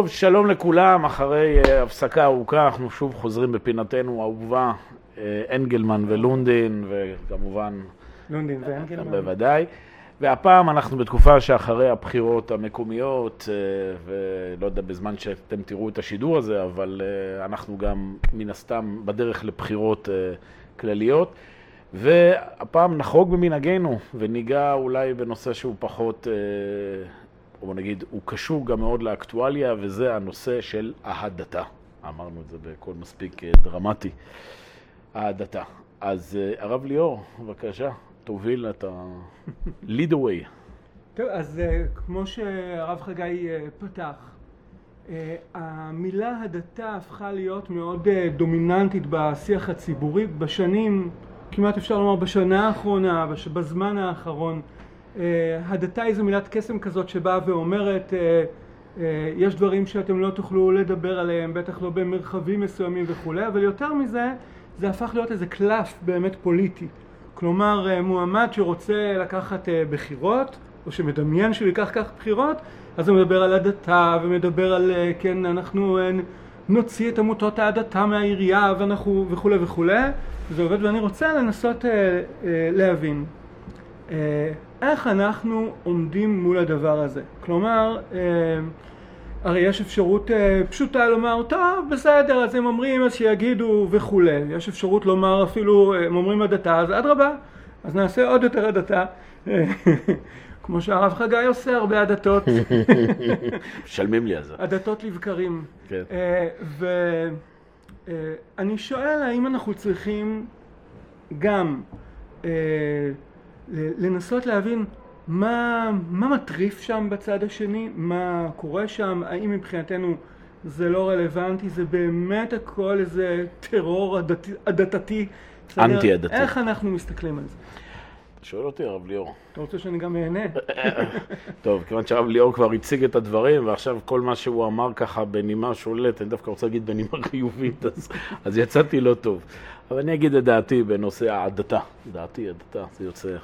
טוב, שלום לכולם, אחרי uh, הפסקה ארוכה אנחנו שוב חוזרים בפינתנו האהובה, uh, אנגלמן ולונדין, וכמובן... לונדין ואנגלמן. בוודאי. והפעם אנחנו בתקופה שאחרי הבחירות המקומיות, uh, ולא יודע בזמן שאתם תראו את השידור הזה, אבל uh, אנחנו גם מן הסתם בדרך לבחירות uh, כלליות. והפעם נחרוג במנהגנו וניגע אולי בנושא שהוא פחות... בוא נגיד, הוא קשור גם מאוד לאקטואליה, וזה הנושא של אהדתה. אמרנו את זה בקול מספיק אה, דרמטי, אהדתה. אז אה, הרב ליאור, בבקשה, תוביל את ה... lead away. טוב, אז אה, כמו שהרב חגי פתח, המילה הדתה הפכה להיות מאוד דומיננטית בשיח הציבורי בשנים, כמעט אפשר לומר בשנה האחרונה, בזמן האחרון. אה, הדתה היא זו מילת קסם כזאת שבאה ואומרת אה, אה, יש דברים שאתם לא תוכלו לדבר עליהם, בטח לא במרחבים מסוימים וכולי, אבל יותר מזה זה הפך להיות איזה קלף באמת פוליטי. כלומר מועמד שרוצה לקחת בחירות, או שמדמיין שהוא ייקח כך בחירות, אז הוא מדבר על הדתה ומדבר על כן אנחנו נוציא את עמותות ההדתה מהעירייה ואנחנו וכולי וכולי, זה עובד ואני רוצה לנסות להבין. איך אנחנו עומדים מול הדבר הזה. כלומר, אה, הרי יש אפשרות אה, פשוטה לומר, טוב, בסדר, אז הם אומרים, אז שיגידו וכולי. יש אפשרות לומר אפילו, הם אומרים הדתה, אז אדרבה, אז נעשה עוד יותר הדתה. כמו שהרב חגי עושה הרבה הדתות. משלמים לי על זה. הדתות לבקרים. כן. אה, ואני שואל האם אנחנו צריכים גם לנסות להבין מה, מה מטריף שם בצד השני, מה קורה שם, האם מבחינתנו זה לא רלוונטי, זה באמת הכל איזה טרור עדתי. אנטי עדתי. איך אנחנו מסתכלים על זה? שואל אותי, הרב ליאור. אתה רוצה שאני גם אהנה? טוב, כיוון שהרב ליאור כבר הציג את הדברים, ועכשיו כל מה שהוא אמר ככה בנימה שולט, אני דווקא רוצה להגיד בנימה חיובית, אז, אז יצאתי לא טוב. אבל אני אגיד את דעתי בנושא ההדתה. דעתי, הדתה, זה יוצא...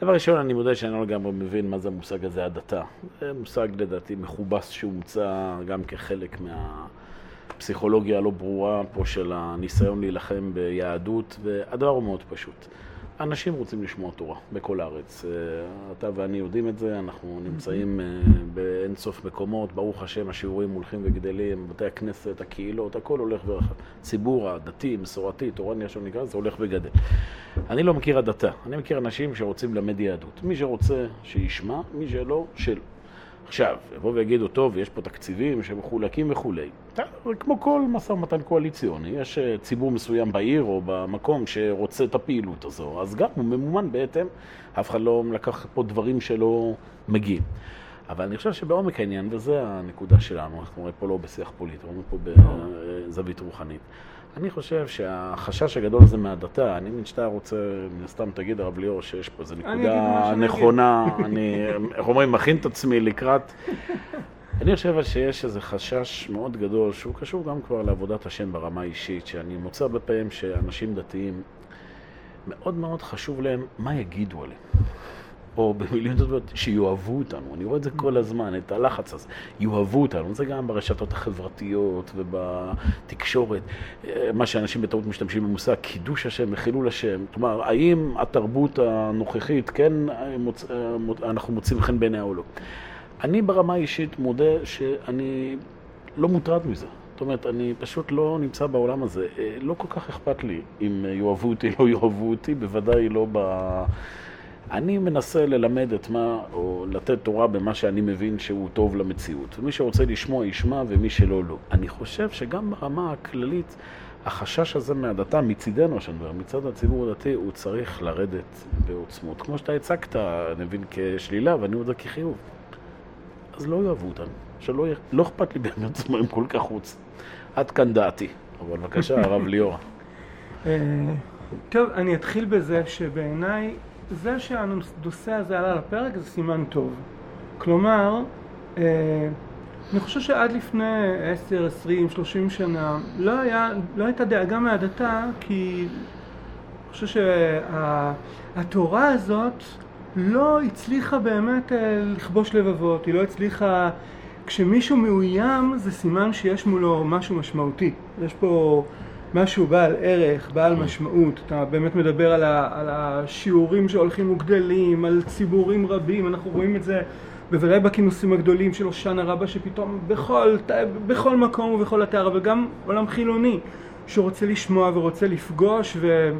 דבר ראשון, אני מודה שאני לא לגמרי מבין מה זה המושג הזה, הדתה. זה מושג לדעתי מכובס שהומצא גם כחלק מהפסיכולוגיה הלא ברורה פה של הניסיון להילחם ביהדות, והדבר הוא מאוד פשוט. אנשים רוצים לשמוע תורה בכל הארץ. אה, אתה ואני יודעים את זה, אנחנו נמצאים אה, באין סוף מקומות, ברוך השם השיעורים הולכים וגדלים, בתי הכנסת, הקהילות, הכל הולך ורחב. ציבור הדתי, מסורתי, תורני, איך שנקרא, זה הולך וגדל. אני לא מכיר הדתה, אני מכיר אנשים שרוצים ללמד יהדות. מי שרוצה, שישמע, מי שלא, שלא. עכשיו, יבואו ויגידו, טוב, יש פה תקציבים שמחולקים וכולי. כמו כל משא ומתן קואליציוני, יש אה, ציבור מסוים בעיר או במקום שרוצה את הפעילות הזו, אז גם הוא ממומן בהתאם, אף אחד לא לקח פה דברים שלא מגיעים. אבל אני חושב שבעומק העניין, וזו הנקודה שלנו, אנחנו רואים פה לא בשיח פוליטי, אנחנו פה בזווית רוחנית. אני חושב שהחשש הגדול הזה מהדתה, אני מבין שאתה רוצה, מן הסתם תגיד, הרב ליאור, שיש פה איזו נקודה נכונה, אני, איך אומרים, מכין את עצמי לקראת... אני חושב שיש איזה חשש מאוד גדול, שהוא קשור גם כבר לעבודת השם ברמה האישית, שאני מוצא הרבה פעמים שאנשים דתיים, מאוד מאוד חשוב להם מה יגידו עליהם. או במילים טובות, שיאהבו אותנו. אני רואה את זה כל הזמן, את הלחץ הזה. יאהבו אותנו. זה גם ברשתות החברתיות ובתקשורת. מה שאנשים בטעות משתמשים במושג, קידוש השם וחילול השם. כלומר, האם התרבות הנוכחית, כן, מוצ... אנחנו מוצאים חן בעיניה או לא. אני ברמה האישית מודה שאני לא מוטרד מזה. זאת אומרת, אני פשוט לא נמצא בעולם הזה. לא כל כך אכפת לי אם יאהבו אותי, לא יאהבו אותי, בוודאי לא ב... אני מנסה ללמד את מה, או לתת תורה במה שאני מבין שהוא טוב למציאות. ומי שרוצה לשמוע, ישמע, ומי שלא, לא. אני חושב שגם ברמה הכללית, החשש הזה מהדתה, מצידנו, שאני אומר, מצד הציבור הדתי, הוא צריך לרדת בעוצמות. כמו שאתה הצגת, אני מבין כשלילה, ואני אומר את זה כחיוב. אז לא יאהבו אותנו. שלא לא אכפת לי באמת מה הם כל כך רוצים. עד כאן דעתי. אבל בבקשה, הרב ליאורה. אה, טוב, אני אתחיל בזה שבעיניי זה שהנושא הזה עלה לפרק זה סימן טוב. כלומר, אה, אני חושב שעד לפני 10, 20, 30 שנה לא, היה, לא הייתה דאגה מהדתה כי חושב שהתורה הזאת לא הצליחה באמת אה, לכבוש לבבות, היא לא הצליחה... כשמישהו מאוים זה סימן שיש מולו משהו משמעותי. יש פה משהו בעל ערך, בעל משמעות. אתה באמת מדבר על, ה, על השיעורים שהולכים וגדלים, על ציבורים רבים, אנחנו רואים את זה בוודאי בכינוסים הגדולים של הושענא רבה שפתאום בכל, בכל מקום ובכל אתר, אבל גם עולם חילוני שרוצה לשמוע ורוצה לפגוש ו...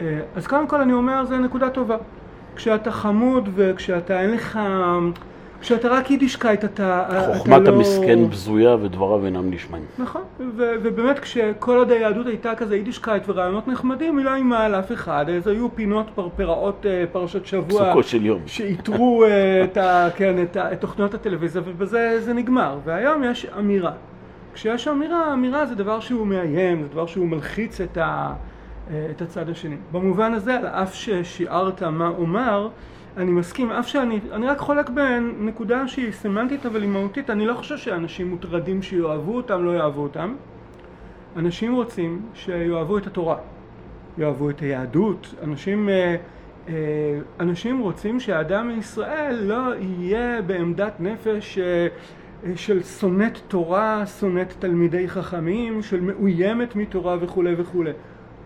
אה, אז קודם כל אני אומר זה נקודה טובה. כשאתה חמוד וכשאתה אין לך כשאתה רק יידישקייט אתה, חוכמת אתה לא... המסכן בזויה ודבריו אינם נשמעים. נכון, ו- ובאמת כשכל עוד היהדות הייתה כזה יידישקייט ורעיונות נחמדים, היא לא אימה על אף אחד, אז היו פינות פרפראות אה, פרשת שבוע. פסוקו של יום. שאיתרו אה, את, ה- כן, את, ה- את תוכניות הטלוויזיה ובזה זה נגמר. והיום יש אמירה. כשיש אמירה, אמירה זה דבר שהוא מאיים, זה דבר שהוא מלחיץ את, ה- את הצד השני. במובן הזה, על אף ששיערת מה אומר, אני מסכים, אף שאני אני רק חולק בנקודה שהיא סמנטית אבל היא מהותית, אני לא חושב שאנשים מוטרדים שיאהבו אותם, לא יאהבו אותם. אנשים רוצים שיאהבו את התורה, יאהבו את היהדות, אנשים, אה, אה, אנשים רוצים שהאדם מישראל לא יהיה בעמדת נפש אה, של שונאת תורה, שונאת תלמידי חכמים, של מאוימת מתורה וכולי וכולי.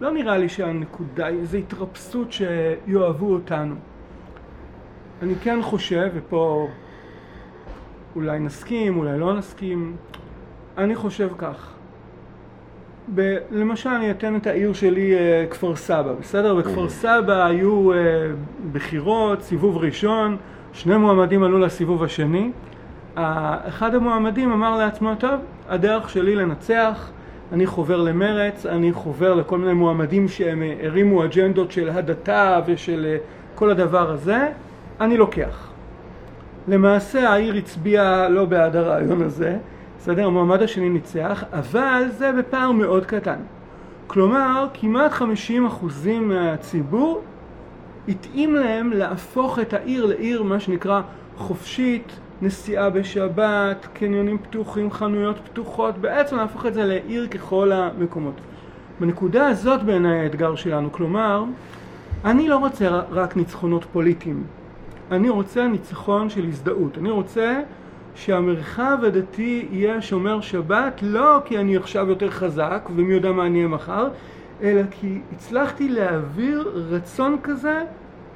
לא נראה לי שהנקודה היא איזו התרפסות שיאהבו אותנו. אני כן חושב, ופה אולי נסכים, אולי לא נסכים, אני חושב כך. ב- למשל אני אתן את העיר שלי אה, כפר סבא, בסדר? בכפר סבא היו אה, בחירות, סיבוב ראשון, שני מועמדים עלו לסיבוב השני. אחד המועמדים אמר לעצמו, טוב, הדרך שלי לנצח, אני חובר למרץ, אני חובר לכל מיני מועמדים שהם הרימו אג'נדות של הדתה ושל אה, כל הדבר הזה, אני לוקח. למעשה העיר הצביעה לא בעד הרעיון הזה, בסדר? המועמד השני ניצח, אבל זה בפער מאוד קטן. כלומר, כמעט 50% מהציבור התאים להם להפוך את העיר לעיר מה שנקרא חופשית, נסיעה בשבת, קניונים פתוחים, חנויות פתוחות, בעצם להפוך את זה לעיר ככל המקומות. בנקודה הזאת בעיניי האתגר שלנו, כלומר, אני לא רוצה רק ניצחונות פוליטיים. אני רוצה ניצחון של הזדהות. אני רוצה שהמרחב הדתי יהיה שומר שבת לא כי אני עכשיו יותר חזק ומי יודע מה אני אהיה מחר, אלא כי הצלחתי להעביר רצון כזה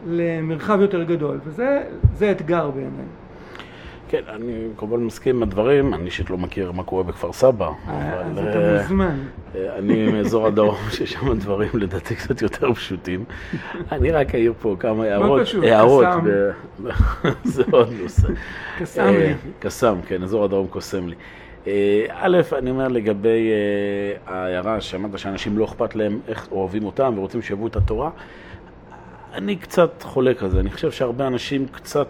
למרחב יותר גדול, וזה אתגר בעיניי. כן, אני כמובן מסכים עם הדברים, אני אישית לא מכיר מה קורה בכפר סבא, אה. אז אתה אה, מוזמן. אה, אני מאזור הדרום, ששם דברים לדעתי קצת יותר פשוטים. אני רק אעיר פה כמה הערות. מה פשוט? קסאם. זה עוד נושא. קסאם לי. קסאם, כן, אזור הדרום קוסם לי. א', אני אומר לגבי ההערה שאמרת שאנשים לא אכפת להם איך אוהבים אותם ורוצים שיבואו את התורה, אני קצת חולק על זה. אני חושב שהרבה אנשים קצת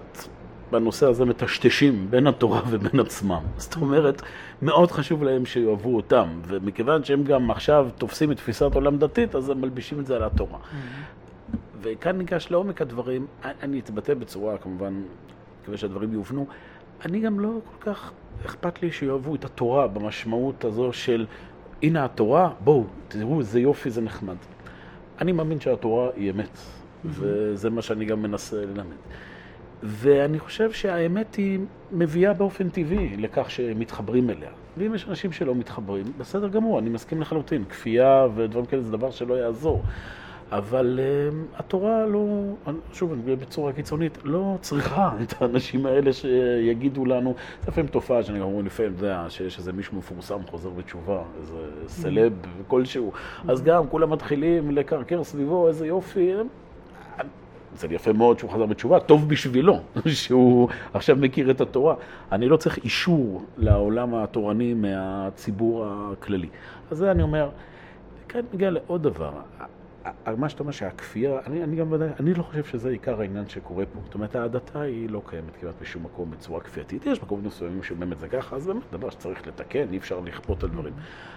בנושא הזה מטשטשים בין התורה ובין עצמם. זאת אומרת, מאוד חשוב להם שיאהבו אותם, ומכיוון שהם גם עכשיו תופסים את תפיסת עולם דתית, אז הם מלבישים את זה על התורה. Mm-hmm. וכאן ניגש לעומק הדברים, אני אתבטא בצורה, כמובן, מקווה שהדברים יובנו, אני גם לא כל כך אכפת לי שיאהבו את התורה במשמעות הזו של, הנה התורה, בואו, תראו איזה יופי, זה נחמד. אני מאמין שהתורה היא אמת, mm-hmm. וזה מה שאני גם מנסה ללמד. ואני חושב שהאמת היא מביאה באופן טבעי לכך שמתחברים אליה. ואם יש אנשים שלא מתחברים, בסדר גמור, אני מסכים לחלוטין. כפייה ודברים כאלה זה דבר שלא יעזור. אבל uh, התורה לא, שוב, בצורה קיצונית, לא צריכה את האנשים האלה שיגידו לנו, זה לפעמים תופעה שאני גם אומר, לפעמים, אתה יודע, שיש איזה מישהו מפורסם חוזר בתשובה, איזה סלב כלשהו, אז גם כולם מתחילים לקרקר סביבו, איזה יופי, זה יפה מאוד שהוא חזר בתשובה, טוב בשבילו שהוא עכשיו מכיר את התורה. אני לא צריך אישור לעולם התורני מהציבור הכללי. אז זה אני אומר, כאן מגיע לעוד דבר. מה שאתה אומר שהכפייה, אני, אני גם ודאי, אני לא חושב שזה עיקר העניין שקורה פה. זאת אומרת, ההדתה היא לא קיימת כמעט בשום מקום בצורה כפייתית. יש מקומות מסוימים שבאמת זה ככה, אז באמת דבר שצריך לתקן, אי אפשר לכפות על דברים.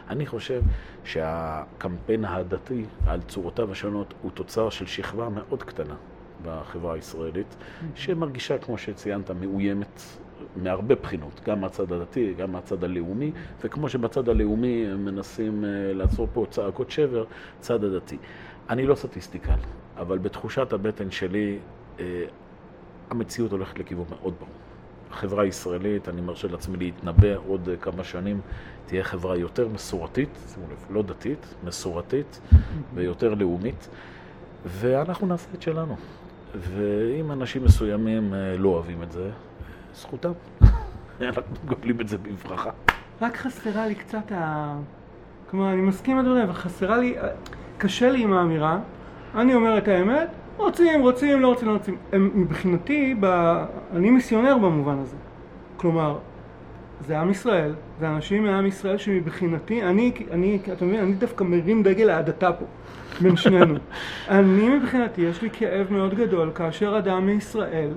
אני חושב שהקמפיין ההדתי על צורותיו השונות הוא תוצר של שכבה מאוד קטנה בחברה הישראלית, שמרגישה, כמו שציינת, מאוימת מהרבה בחינות, גם מהצד הדתי, גם מהצד הלאומי, וכמו שבצד הלאומי הם מנסים אה, לעצור פה צעקות שבר, צד הדתי. אני לא סטטיסטיקל, אבל בתחושת הבטן שלי, אה, המציאות הולכת לכיוון מאוד ברור. החברה הישראלית, אני מרשה לעצמי להתנבא עוד כמה שנים, תהיה חברה יותר מסורתית, שימו לב, לא דתית, מסורתית ויותר לאומית, ואנחנו נעשה את שלנו. ואם אנשים מסוימים אה, לא אוהבים את זה, זכותם. אנחנו מקבלים את זה בברכה. רק חסרה לי קצת ה... כלומר, אני מסכים עם הדברים, אבל חסרה לי... קשה לי עם האמירה. אני אומר את האמת, רוצים, רוצים, לא רוצים, לא רוצים. הם, מבחינתי, ב... אני מיסיונר במובן הזה. כלומר, זה עם ישראל, זה אנשים מעם ישראל שמבחינתי, אני, אני, אתה מבין, אני דווקא מרים דגל ההדתה פה, בין שנינו. אני מבחינתי, יש לי כאב מאוד גדול כאשר אדם מישראל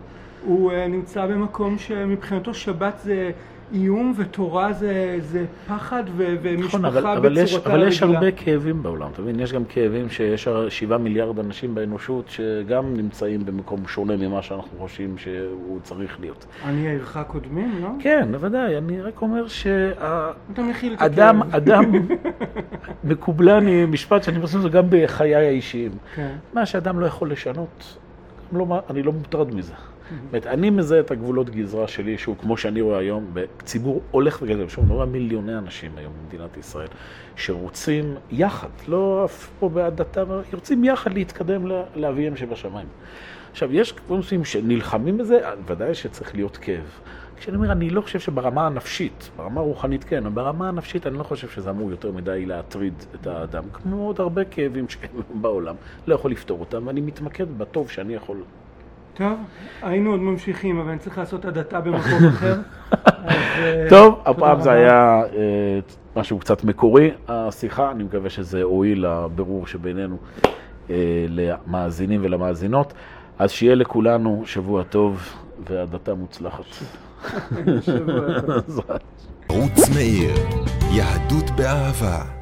הוא uh, נמצא במקום שמבחינתו שבת זה איום ותורה זה, זה פחד ו, ומשפחה נכון, אבל, אבל יש, אבל יש הרבה כאבים בעולם, אתה מבין? יש גם כאבים שיש שבעה מיליארד אנשים באנושות שגם נמצאים במקום שונה ממה שאנחנו חושבים שהוא צריך להיות. אני עירך קודמים, לא? כן, בוודאי, אני רק אומר שהאדם, אדם, אדם מקובלני, משפט שאני מסכים לזה גם בחיי האישיים. כן. מה שאדם לא יכול לשנות, לא, אני לא מוטרד מזה. זאת אני מזהה את הגבולות גזרה שלי, שהוא כמו שאני רואה היום, בציבור הולך וגדל, שוב, רואה מיליוני אנשים היום במדינת ישראל, שרוצים יחד, לא אף פה בהדתה, רוצים יחד להתקדם לאביהם שבשמיים. עכשיו, יש קבוצים שנלחמים בזה, ודאי שצריך להיות כאב. כשאני אומר, אני לא חושב שברמה הנפשית, ברמה הרוחנית כן, אבל ברמה הנפשית אני לא חושב שזה אמור יותר מדי להטריד את האדם, כמו עוד הרבה כאבים שקיימים בעולם, לא יכול לפתור אותם, ואני מתמקד בטוב שאני יכול טוב, היינו עוד ממשיכים, אבל אני צריך לעשות הדתה במקום אחר. אה, טוב, הפעם זה היה אה, משהו קצת מקורי, השיחה, אני מקווה שזה הועיל לבירור שבינינו אה, למאזינים ולמאזינות. אז שיהיה לכולנו שבוע טוב והדתה מוצלחת. שבוע טוב. ערוץ מאיר, יהדות באהבה.